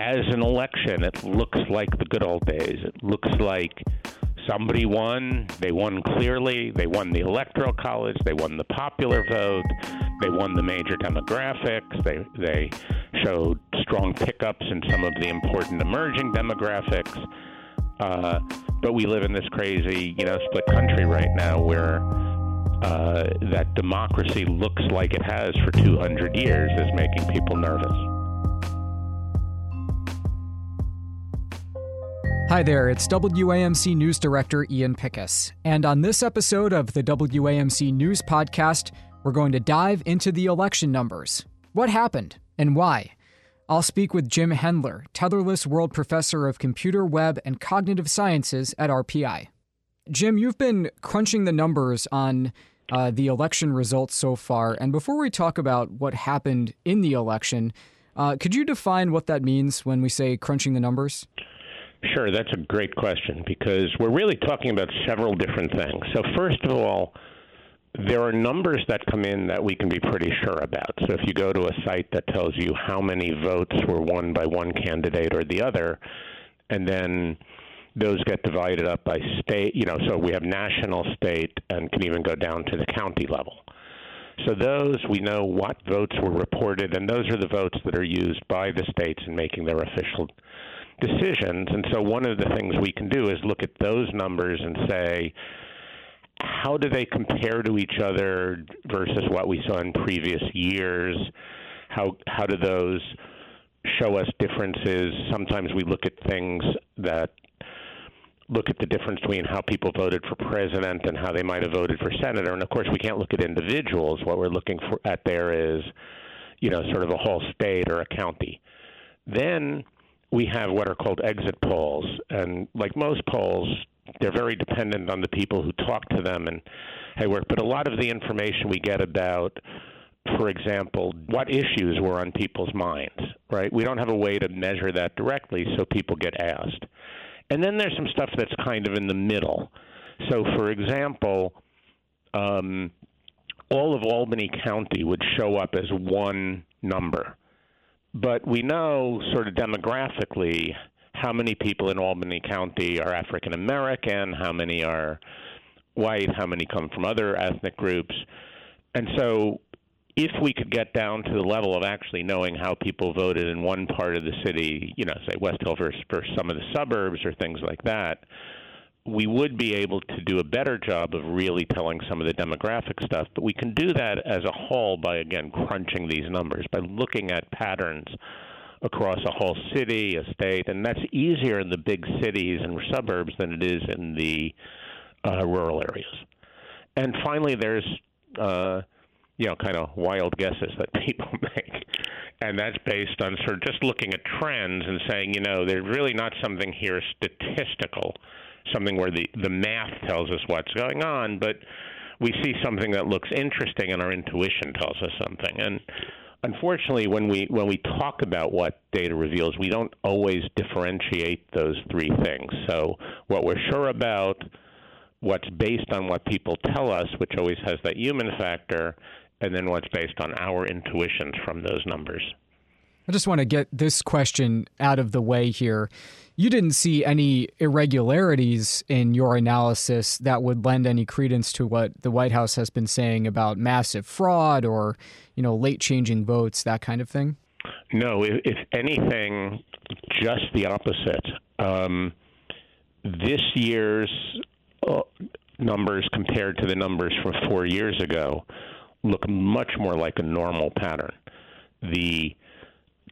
as an election, it looks like the good old days. It looks like somebody won. They won clearly. They won the electoral college. They won the popular vote. They won the major demographics. They they showed strong pickups in some of the important emerging demographics. Uh, but we live in this crazy, you know, split country right now where uh, that democracy looks like it has for 200 years is making people nervous. Hi there, it's WAMC News Director Ian Pickus. And on this episode of the WAMC News Podcast, we're going to dive into the election numbers. What happened and why? I'll speak with Jim Hendler, Tetherless World Professor of Computer, Web, and Cognitive Sciences at RPI. Jim, you've been crunching the numbers on uh, the election results so far. And before we talk about what happened in the election, uh, could you define what that means when we say crunching the numbers? Sure, that's a great question because we're really talking about several different things. So, first of all, there are numbers that come in that we can be pretty sure about. So, if you go to a site that tells you how many votes were won by one candidate or the other, and then those get divided up by state, you know, so we have national, state, and can even go down to the county level. So those we know what votes were reported, and those are the votes that are used by the states in making their official decisions. And so one of the things we can do is look at those numbers and say, how do they compare to each other versus what we saw in previous years? How how do those show us differences? Sometimes we look at things that look at the difference between how people voted for president and how they might have voted for senator. And of course, we can't look at individuals. What we're looking for at there is, you know, sort of a whole state or a county. Then we have what are called exit polls, and like most polls, they're very dependent on the people who talk to them and hey work. But a lot of the information we get about for example, what issues were on people's minds, right? We don't have a way to measure that directly, so people get asked. And then there's some stuff that's kind of in the middle. So, for example, um, all of Albany County would show up as one number. But we know, sort of demographically, how many people in Albany County are African American, how many are white, how many come from other ethnic groups. And so, if we could get down to the level of actually knowing how people voted in one part of the city, you know, say West Hill versus, versus some of the suburbs or things like that, we would be able to do a better job of really telling some of the demographic stuff. But we can do that as a whole by, again, crunching these numbers, by looking at patterns across a whole city, a state, and that's easier in the big cities and suburbs than it is in the uh, rural areas. And finally, there's uh, you know kind of wild guesses that people make, and that's based on sort of just looking at trends and saying, you know, there's really not something here statistical something where the, the math tells us what's going on, but we see something that looks interesting and our intuition tells us something. And unfortunately, when we when we talk about what data reveals, we don't always differentiate those three things. So what we're sure about, what's based on what people tell us, which always has that human factor, and then what's based on our intuitions from those numbers. I just want to get this question out of the way here you didn't see any irregularities in your analysis that would lend any credence to what the White House has been saying about massive fraud or, you know, late changing votes, that kind of thing? No, if, if anything, just the opposite. Um, this year's uh, numbers compared to the numbers from four years ago look much more like a normal pattern. The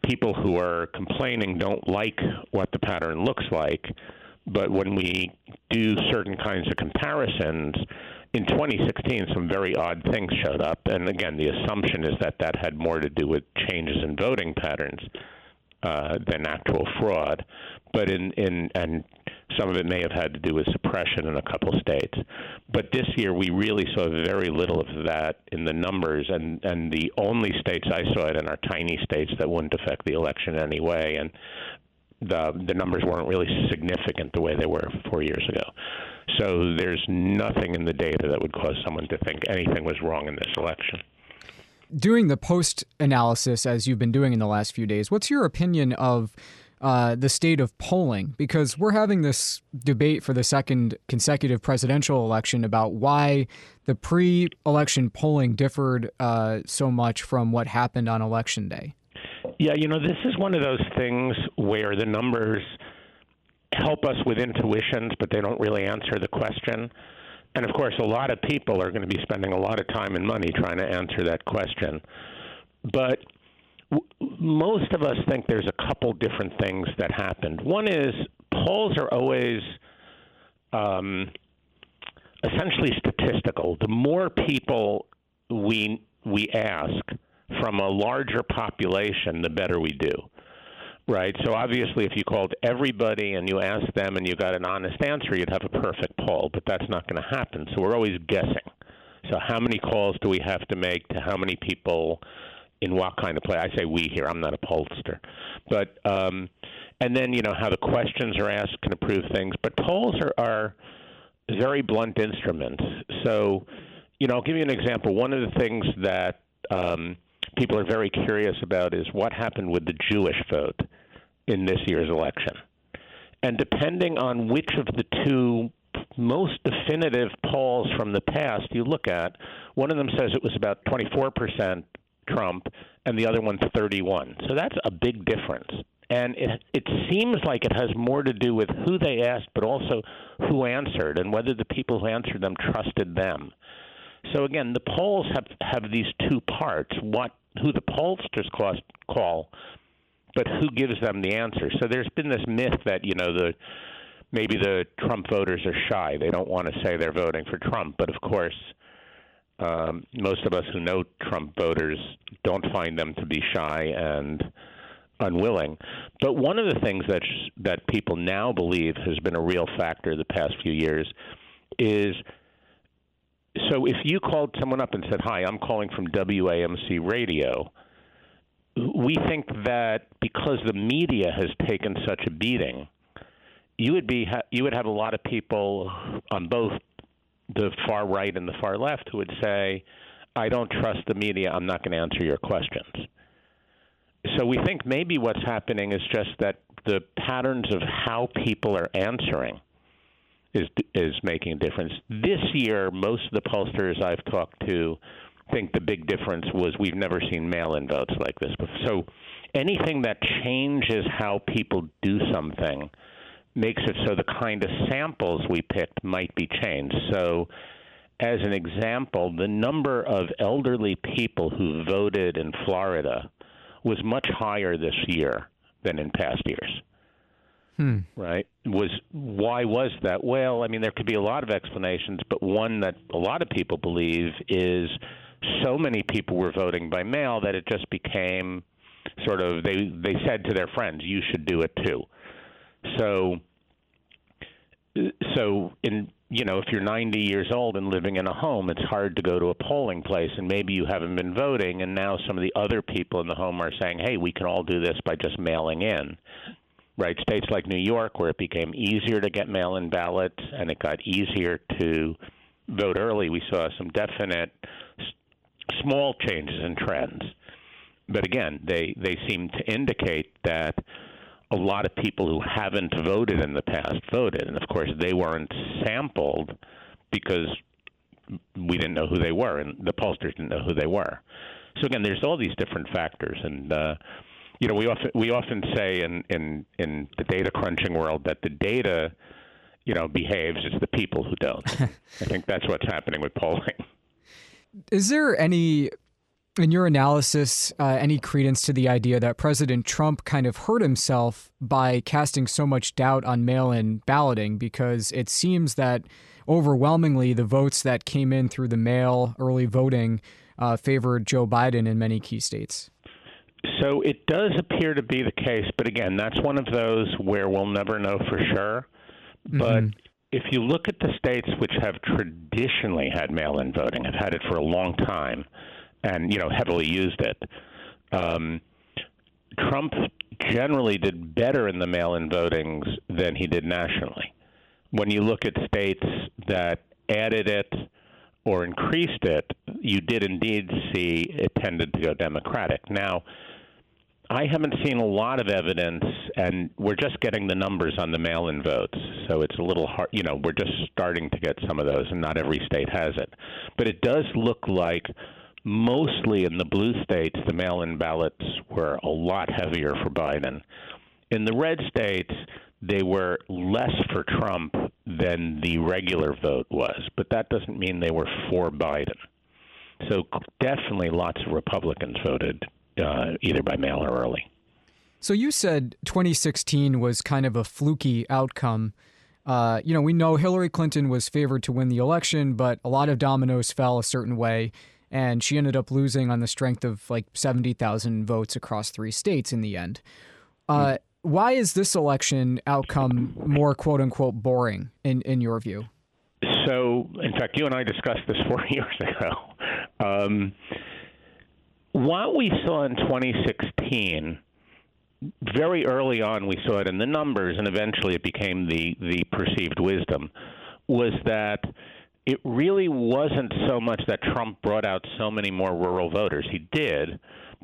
people who are complaining don't like what the pattern looks like. But when we do certain kinds of comparisons, in 2016, some very odd things showed up. And again, the assumption is that that had more to do with changes in voting patterns uh, than actual fraud. But in, in and some of it may have had to do with suppression in a couple states. But this year, we really saw very little of that in the numbers, and, and the only states I saw it in are tiny states that wouldn't affect the election anyway, and the the numbers weren't really significant the way they were four years ago. So there's nothing in the data that would cause someone to think anything was wrong in this election. During the post analysis as you've been doing in the last few days, what's your opinion of uh, the state of polling because we're having this debate for the second consecutive presidential election about why the pre election polling differed uh, so much from what happened on election day. Yeah, you know, this is one of those things where the numbers help us with intuitions, but they don't really answer the question. And of course, a lot of people are going to be spending a lot of time and money trying to answer that question. But most of us think there's a couple different things that happened. One is polls are always um, essentially statistical. The more people we we ask from a larger population, the better we do. Right. So obviously, if you called everybody and you asked them and you got an honest answer, you'd have a perfect poll. But that's not going to happen. So we're always guessing. So how many calls do we have to make to how many people? In what kind of play. I say we here. I'm not a pollster, but um, and then you know how the questions are asked can improve things. But polls are, are very blunt instruments. So, you know, I'll give you an example. One of the things that um, people are very curious about is what happened with the Jewish vote in this year's election. And depending on which of the two most definitive polls from the past you look at, one of them says it was about 24% Trump, and the other one's 31. So that's a big difference. And it it seems like it has more to do with who they asked, but also who answered, and whether the people who answered them trusted them. So again, the polls have have these two parts: what who the pollsters call, but who gives them the answer. So there's been this myth that you know the maybe the Trump voters are shy; they don't want to say they're voting for Trump. But of course, um, most of us who know Trump voters don't find them to be shy and unwilling. But one of the things that that people now believe has been a real factor the past few years is so if you called someone up and said, "Hi, I'm calling from WAMC radio," we think that because the media has taken such a beating, you would be you would have a lot of people on both the far right and the far left who would say, I don't trust the media, I'm not going to answer your questions. So we think maybe what's happening is just that the patterns of how people are answering is is making a difference. This year, most of the pollsters I've talked to think the big difference was we've never seen mail-in votes like this. So anything that changes how people do something makes it so the kind of samples we picked might be changed. So, as an example, the number of elderly people who voted in Florida was much higher this year than in past years. Hmm. Right? Was why was that? Well, I mean, there could be a lot of explanations, but one that a lot of people believe is so many people were voting by mail that it just became sort of they they said to their friends, "You should do it too." So so in you know if you're 90 years old and living in a home it's hard to go to a polling place and maybe you haven't been voting and now some of the other people in the home are saying hey we can all do this by just mailing in. Right? States like New York where it became easier to get mail in ballots and it got easier to vote early we saw some definite small changes in trends. But again they they seem to indicate that a lot of people who haven't voted in the past voted, and of course they weren't sampled because we didn't know who they were, and the pollsters didn't know who they were. So again, there's all these different factors, and uh, you know we often we often say in in in the data crunching world that the data you know behaves; it's the people who don't. I think that's what's happening with polling. Is there any in your analysis, uh, any credence to the idea that President Trump kind of hurt himself by casting so much doubt on mail in balloting because it seems that overwhelmingly the votes that came in through the mail early voting uh, favored Joe Biden in many key states? So it does appear to be the case, but again, that's one of those where we'll never know for sure. But mm-hmm. if you look at the states which have traditionally had mail in voting, have had it for a long time, and you know heavily used it. Um, Trump generally did better in the mail-in votings than he did nationally. When you look at states that added it or increased it, you did indeed see it tended to go Democratic. Now, I haven't seen a lot of evidence, and we're just getting the numbers on the mail in votes. So it's a little hard, you know, we're just starting to get some of those, and not every state has it. But it does look like mostly in the blue states, the mail in ballots were a lot heavier for Biden. In the red states, they were less for Trump than the regular vote was, but that doesn't mean they were for Biden. So definitely lots of Republicans voted uh, either by mail or early. So you said 2016 was kind of a fluky outcome. Uh, you know, we know Hillary Clinton was favored to win the election, but a lot of dominoes fell a certain way, and she ended up losing on the strength of like 70,000 votes across three states in the end. Uh, mm why is this election outcome more quote unquote boring in, in your view? So, in fact, you and I discussed this four years ago. Um, what we saw in 2016, very early on, we saw it in the numbers, and eventually it became the, the perceived wisdom, was that it really wasn't so much that Trump brought out so many more rural voters. He did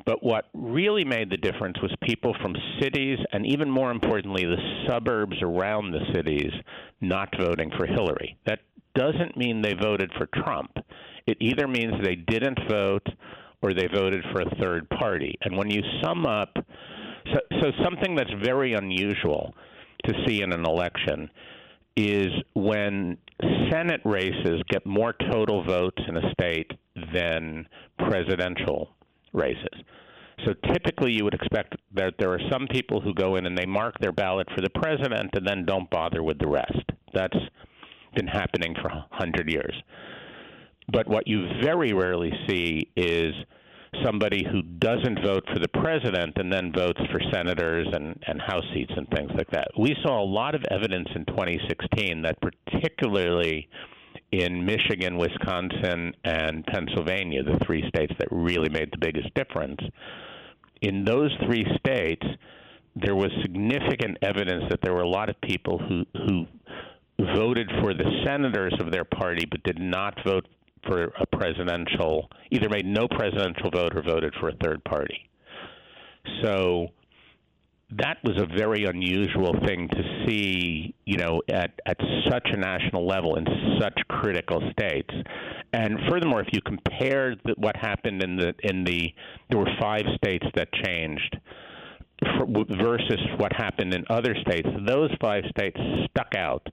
but what really made the difference was people from cities and even more importantly, the suburbs around the cities not voting for Hillary. That doesn't mean they voted for Trump. It either means they didn't vote or they voted for a third party. And when you sum up, so, so something that's very unusual to see in an election is when Senate races get more total votes in a state than presidential races. So typically, you would expect that there are some people who go in and they mark their ballot for the president and then don't bother with the rest. That's been happening for 100 years. But what you very rarely see is somebody who doesn't vote for the president and then votes for senators and, and House seats and things like that. We saw a lot of evidence in 2016 that, particularly in Michigan, Wisconsin, and Pennsylvania, the three states that really made the biggest difference, in those three states, there was significant evidence that there were a lot of people who who voted for the senators of their party but did not vote for a presidential either made no presidential vote or voted for a third party. So that was a very unusual thing to see, you know, at, at such a national level in such critical states. And furthermore, if you compare the, what happened in the in the there were five states that changed for, versus what happened in other states, those five states stuck out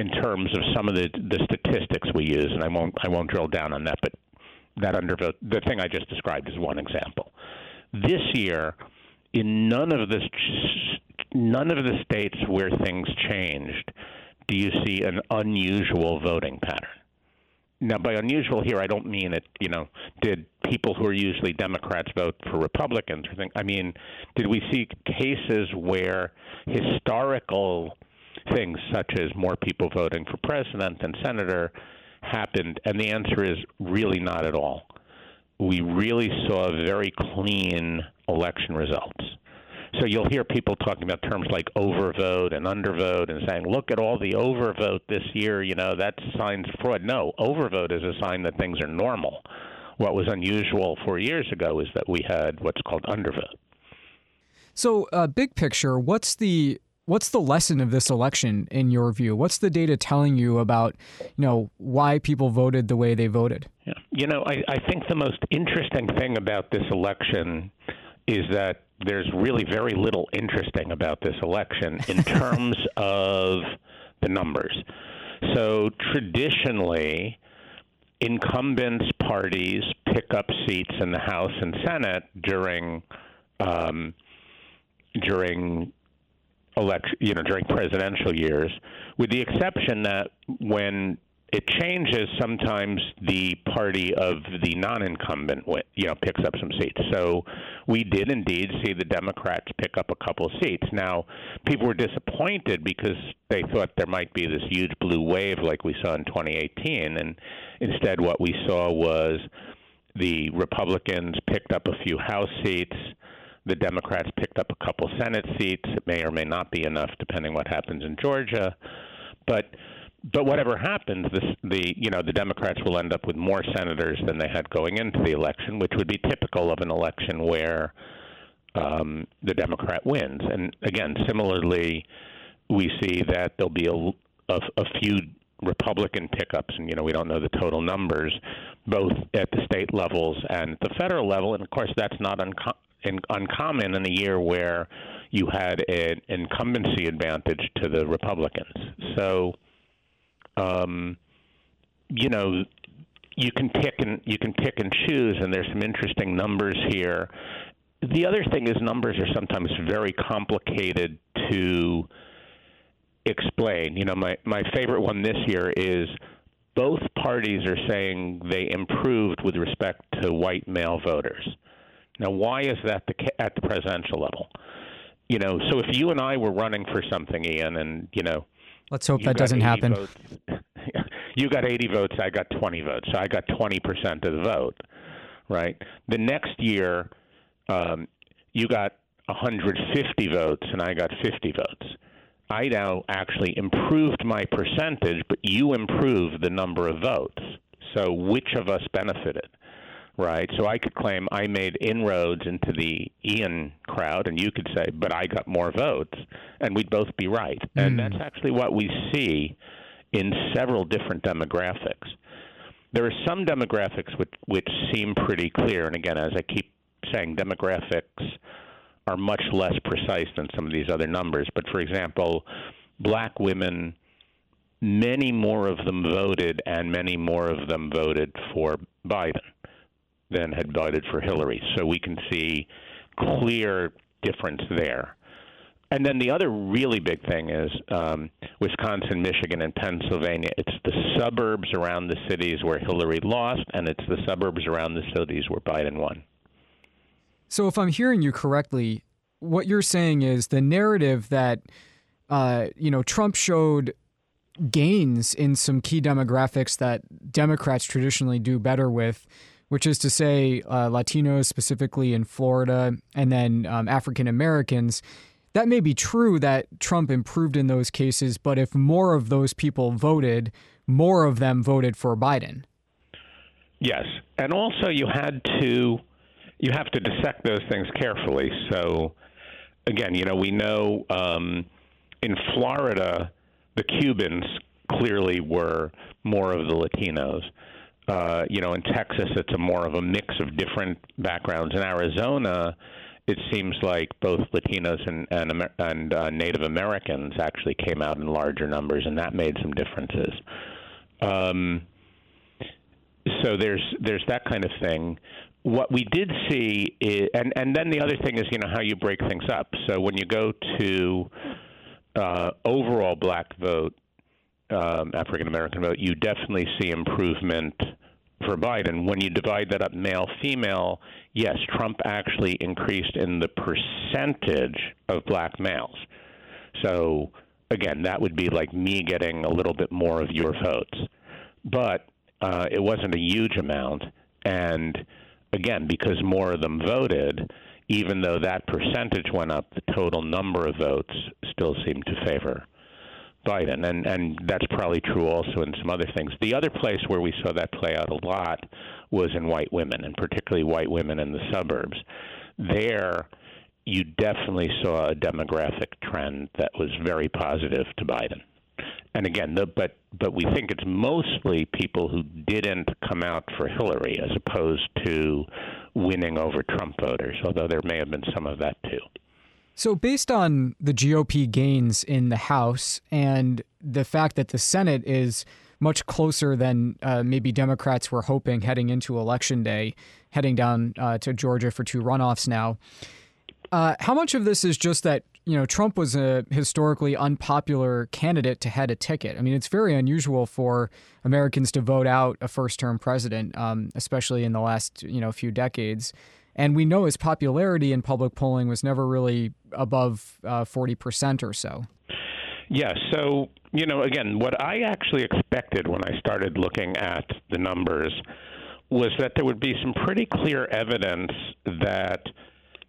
in terms of some of the the statistics we use, and I won't I won't drill down on that, but that under the thing I just described is one example. This year in none of the none of the states where things changed do you see an unusual voting pattern. Now, by unusual here, I don't mean it. You know, did people who are usually Democrats vote for Republicans? I mean, did we see cases where historical things such as more people voting for president than senator happened? And the answer is really not at all. We really saw very clean election results. So you'll hear people talking about terms like overvote and undervote and saying, look at all the overvote this year, you know, that's signs fraud. No, overvote is a sign that things are normal. What was unusual four years ago is that we had what's called undervote. So, uh, big picture, what's the what's the lesson of this election in your view? What's the data telling you about, you know, why people voted the way they voted? Yeah. You know, I, I think the most interesting thing about this election is that there's really very little interesting about this election in terms of the numbers. So traditionally, incumbents parties pick up seats in the House and Senate during um, during election, you know, during presidential years, with the exception that when it changes sometimes the party of the non-incumbent you know picks up some seats. So we did indeed see the democrats pick up a couple seats. Now people were disappointed because they thought there might be this huge blue wave like we saw in 2018 and instead what we saw was the republicans picked up a few house seats the democrats picked up a couple senate seats it may or may not be enough depending what happens in georgia but but whatever happens, the you know the Democrats will end up with more senators than they had going into the election, which would be typical of an election where um, the Democrat wins. And again, similarly, we see that there'll be a, a, a few Republican pickups, and you know we don't know the total numbers, both at the state levels and the federal level. And of course, that's not unco- in, uncommon in a year where you had an incumbency advantage to the Republicans. So, um, you know, you can pick and you can pick and choose, and there's some interesting numbers here. The other thing is numbers are sometimes very complicated to explain. You know, my my favorite one this year is both parties are saying they improved with respect to white male voters. Now, why is that the, at the presidential level? You know, so if you and I were running for something, Ian, and you know, let's hope that doesn't happen. Votes, you got 80 votes, I got 20 votes, so I got 20% of the vote, right? The next year, um, you got 150 votes, and I got 50 votes. I now actually improved my percentage, but you improved the number of votes. So which of us benefited? Right. So I could claim I made inroads into the Ian crowd, and you could say, but I got more votes, and we'd both be right. Mm. And that's actually what we see in several different demographics. There are some demographics which, which seem pretty clear, and again, as I keep saying, demographics are much less precise than some of these other numbers. But for example, black women, many more of them voted, and many more of them voted for Biden than had voted for Hillary. So we can see clear difference there. And then the other really big thing is um, Wisconsin, Michigan, and Pennsylvania. It's the suburbs around the cities where Hillary lost, and it's the suburbs around the cities where Biden won. So, if I'm hearing you correctly, what you're saying is the narrative that uh, you know Trump showed gains in some key demographics that Democrats traditionally do better with, which is to say uh, Latinos, specifically in Florida, and then um, African Americans. That may be true that Trump improved in those cases, but if more of those people voted, more of them voted for Biden. Yes. And also, you had to you have to dissect those things carefully. So, again, you know, we know um, in Florida, the Cubans clearly were more of the Latinos. Uh, you know, in Texas, it's a more of a mix of different backgrounds. In Arizona, it seems like both Latinos and and, and uh, Native Americans actually came out in larger numbers, and that made some differences. Um, so there's there's that kind of thing what we did see is, and and then the other thing is you know how you break things up. So when you go to uh, overall black vote, um, African American vote, you definitely see improvement for Biden. When you divide that up male female, yes, Trump actually increased in the percentage of black males. So again, that would be like me getting a little bit more of your votes, but uh, it wasn't a huge amount, and again, because more of them voted, even though that percentage went up, the total number of votes still seemed to favor Biden. And, and that's probably true also in some other things. The other place where we saw that play out a lot was in white women, and particularly white women in the suburbs. There, you definitely saw a demographic trend that was very positive to Biden and again, the, but but we think it's mostly people who didn't come out for Hillary, as opposed to winning over Trump voters. Although there may have been some of that too. So, based on the GOP gains in the House and the fact that the Senate is much closer than uh, maybe Democrats were hoping heading into Election Day, heading down uh, to Georgia for two runoffs now. Uh, how much of this is just that you know, Trump was a historically unpopular candidate to head a ticket. I mean, it's very unusual for Americans to vote out a first-term president, um, especially in the last you know few decades. And we know his popularity in public polling was never really above uh, forty uh, percent or so. Yes. Yeah, so you know, again, what I actually expected when I started looking at the numbers was that there would be some pretty clear evidence that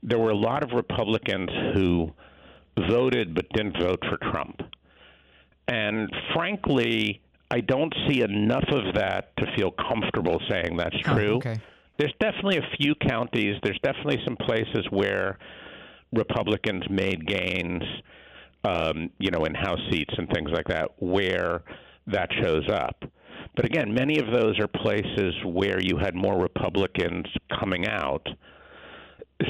there were a lot of Republicans who voted but didn't vote for Trump. And frankly, I don't see enough of that to feel comfortable saying that's oh, true. Oh, okay. There's definitely a few counties, there's definitely some places where Republicans made gains, um, you know, in House seats and things like that, where that shows up. But again, many of those are places where you had more Republicans coming out.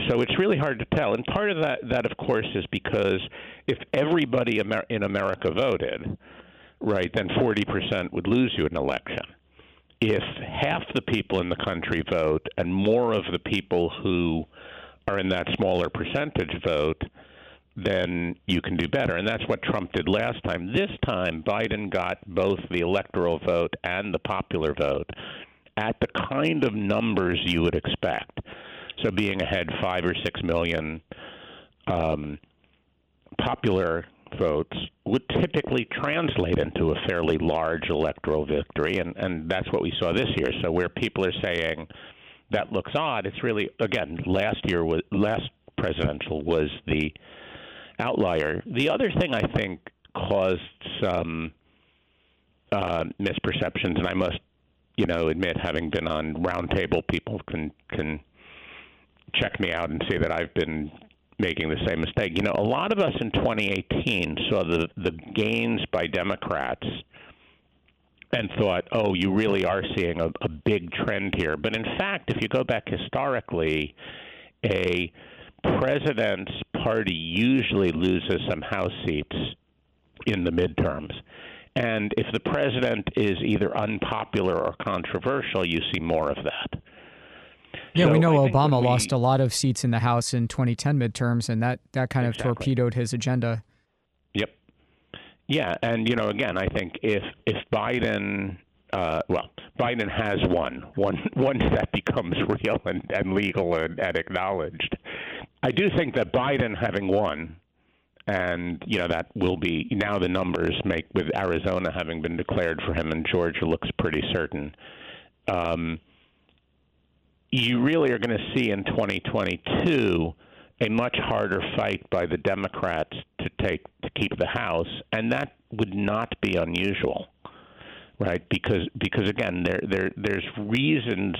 So it's really hard to tell. And part of that, that of course, is because if everybody in America voted, right, then 40% would lose you an election. If half the people in the country vote and more of the people who are in that smaller percentage vote, then you can do better. And that's what Trump did last time. This time, Biden got both the electoral vote and the popular vote at the kind of numbers you would expect. So being ahead five or six million um, popular votes would typically translate into a fairly large electoral victory, and, and that's what we saw this year. So where people are saying that looks odd, it's really again last year was last presidential was the outlier. The other thing I think caused some uh, misperceptions, and I must, you know, admit, having been on roundtable, people can can check me out and see that I've been making the same mistake. You know, a lot of us in 2018 saw the the gains by Democrats and thought, "Oh, you really are seeing a, a big trend here." But in fact, if you go back historically, a president's party usually loses some House seats in the midterms. And if the president is either unpopular or controversial, you see more of that. Yeah, so we know Obama we, lost a lot of seats in the House in 2010 midterms, and that, that kind of exactly. torpedoed his agenda. Yep. Yeah, and you know, again, I think if if Biden, uh, well, Biden has won. One once that becomes real and, and legal and, and acknowledged, I do think that Biden having won, and you know that will be now the numbers make with Arizona having been declared for him, and Georgia looks pretty certain. Um, you really are going to see in 2022 a much harder fight by the Democrats to take to keep the House, and that would not be unusual, right? Because because again, there there there's reasons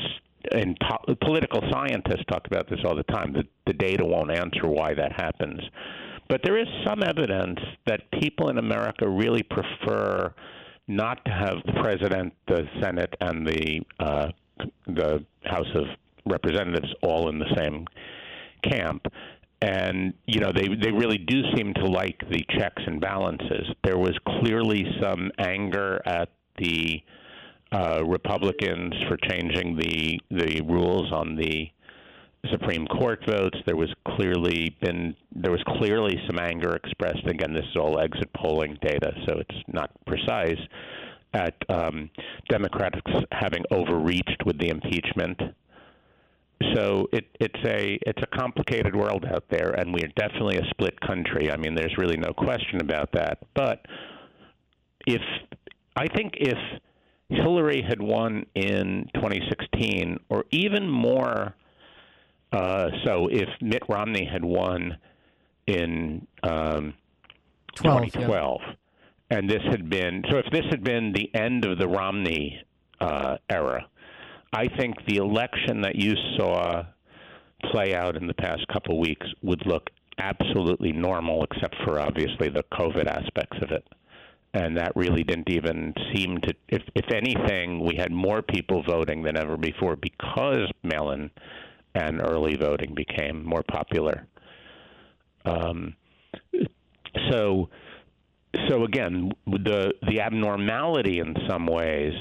and po- political scientists talk about this all the time. The, the data won't answer why that happens. But there is some evidence that people in America really prefer not to have the president, the Senate, and the uh, the House of Representatives all in the same camp. And you know they they really do seem to like the checks and balances. There was clearly some anger at the uh, Republicans for changing the the rules on the Supreme Court votes. There was clearly been there was clearly some anger expressed. Again, this is all exit polling data, so it's not precise. At um, Democrats having overreached with the impeachment. So it, it's a it's a complicated world out there, and we're definitely a split country. I mean, there's really no question about that. But if I think if Hillary had won in 2016, or even more uh, so if Mitt Romney had won in um, 12, 2012, yeah. and this had been so if this had been the end of the Romney uh, era, I think the election that you saw play out in the past couple weeks would look absolutely normal, except for obviously the COVID aspects of it and that really didn't even seem to. If, if anything, we had more people voting than ever before because mail-in and early voting became more popular. Um, so, so again, the the abnormality in some ways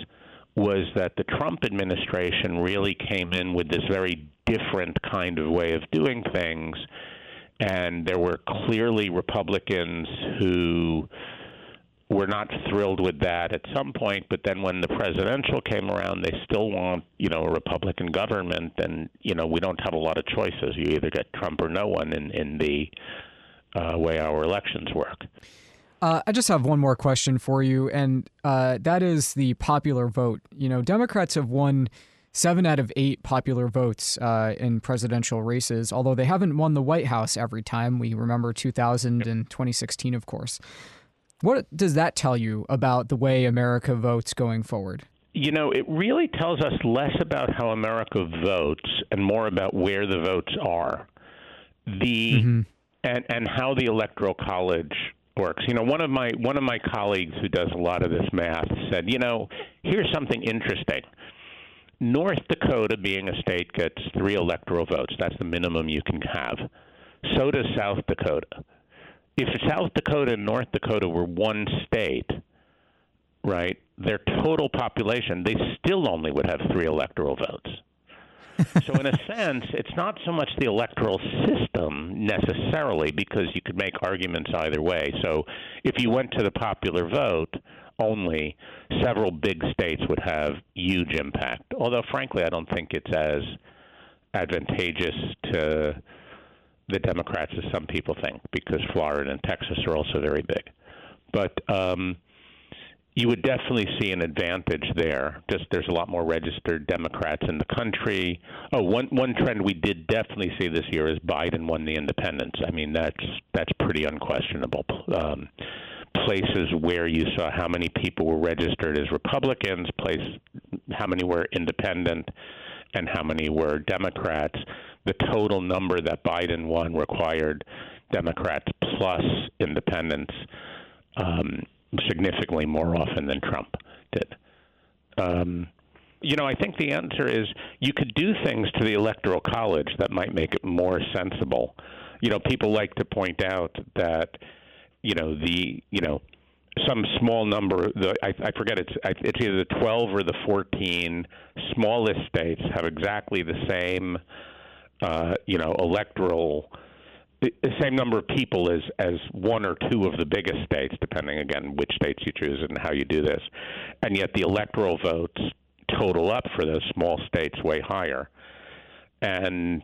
was that the Trump administration really came in with this very different kind of way of doing things, and there were clearly Republicans who were not thrilled with that at some point, but then when the presidential came around, they still want, you know, a Republican government, and you know, we don't have a lot of choices. You either get Trump or no one in in the uh, way our elections work. Uh, I just have one more question for you, and uh, that is the popular vote. You know, Democrats have won seven out of eight popular votes uh, in presidential races, although they haven't won the White House every time. We remember 2000 and 2016, of course. What does that tell you about the way America votes going forward? You know, it really tells us less about how America votes and more about where the votes are. The mm-hmm. and and how the electoral college works. You know, one of my one of my colleagues who does a lot of this math said, you know, here's something interesting. North Dakota, being a state, gets three electoral votes. That's the minimum you can have. So does South Dakota. If South Dakota and North Dakota were one state, right, their total population, they still only would have three electoral votes. So in a sense, it's not so much the electoral system necessarily because you could make arguments either way. So if you went to the popular vote only, several big states would have huge impact. Although frankly, I don't think it's as advantageous to the Democrats as some people think because Florida and Texas are also very big. But um, you would definitely see an advantage there. Just there's a lot more registered Democrats in the country. Oh, one one trend we did definitely see this year is Biden won the independents. I mean that's that's pretty unquestionable. Um, places where you saw how many people were registered as Republicans, place how many were independent, and how many were Democrats. The total number that Biden won required Democrats plus independents. Um, significantly more often than Trump did. Um, you know, I think the answer is you could do things to the electoral college that might make it more sensible. You know, people like to point out that you know the you know some small number. The I, I forget it's it's either the 12 or the 14 smallest states have exactly the same uh, you know electoral the same number of people as as one or two of the biggest states, depending again which states you choose and how you do this, and yet the electoral votes total up for those small states way higher. And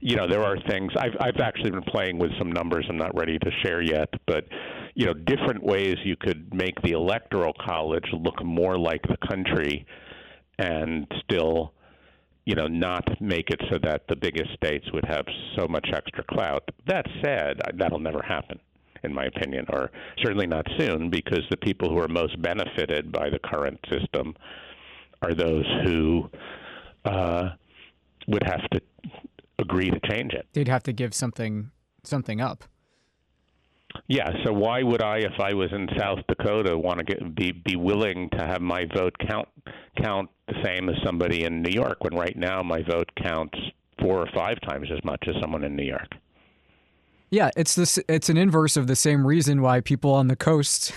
you know there are things I've I've actually been playing with some numbers I'm not ready to share yet, but you know different ways you could make the electoral college look more like the country, and still you know, not make it so that the biggest states would have so much extra clout. That said, that'll never happen, in my opinion, or certainly not soon, because the people who are most benefited by the current system are those who uh, would have to agree to change it. They'd have to give something something up. Yeah, so why would I, if I was in South Dakota, want to get, be be willing to have my vote count count the same as somebody in New York? When right now my vote counts four or five times as much as someone in New York. Yeah, it's this. It's an inverse of the same reason why people on the coast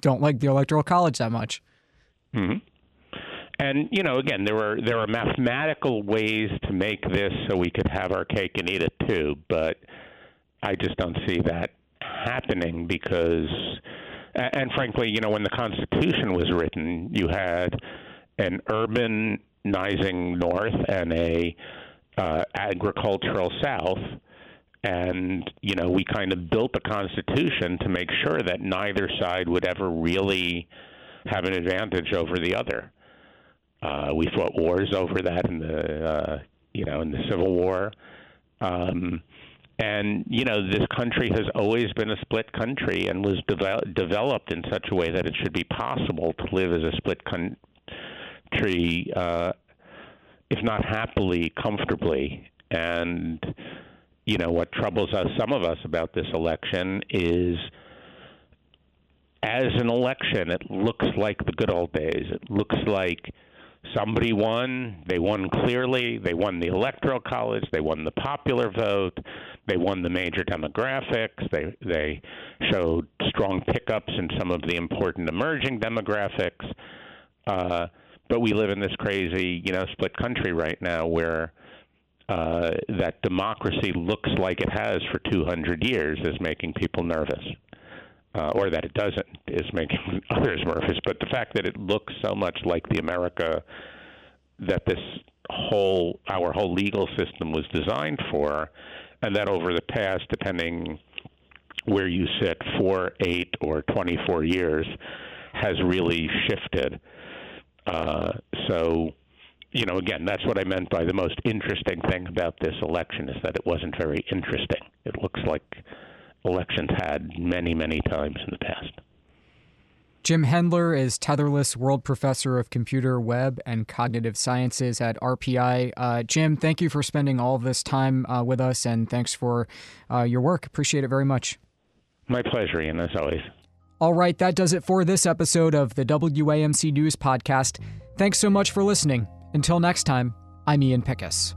don't like the electoral college that much. hmm And you know, again, there are there are mathematical ways to make this so we could have our cake and eat it too, but I just don't see that happening because, and frankly, you know, when the Constitution was written, you had an urbanizing North and a uh, agricultural South. And, you know, we kind of built the Constitution to make sure that neither side would ever really have an advantage over the other. Uh, we fought wars over that in the, uh, you know, in the Civil War. Um, and you know, this country has always been a split country and was devel- developed in such a way that it should be possible to live as a split country, uh, if not happily, comfortably. And you know, what troubles us, some of us, about this election is. As an election, it looks like the good old days. It looks like somebody won. They won clearly. They won the electoral college. They won the popular vote. They won the major demographics. They they showed strong pickups in some of the important emerging demographics. Uh, but we live in this crazy, you know, split country right now where uh, that democracy looks like it has for 200 years is making people nervous. Uh, or that it doesn't is making others nervous. But the fact that it looks so much like the America that this whole our whole legal system was designed for and that over the past, depending where you sit, four, eight, or 24 years, has really shifted. Uh, so, you know, again, that's what I meant by the most interesting thing about this election is that it wasn't very interesting. It looks like elections had many, many times in the past. Jim Hendler is Tetherless World Professor of Computer, Web, and Cognitive Sciences at RPI. Uh, Jim, thank you for spending all this time uh, with us, and thanks for uh, your work. Appreciate it very much. My pleasure, Ian, as always. All right, that does it for this episode of the WAMC News Podcast. Thanks so much for listening. Until next time, I'm Ian Pickus.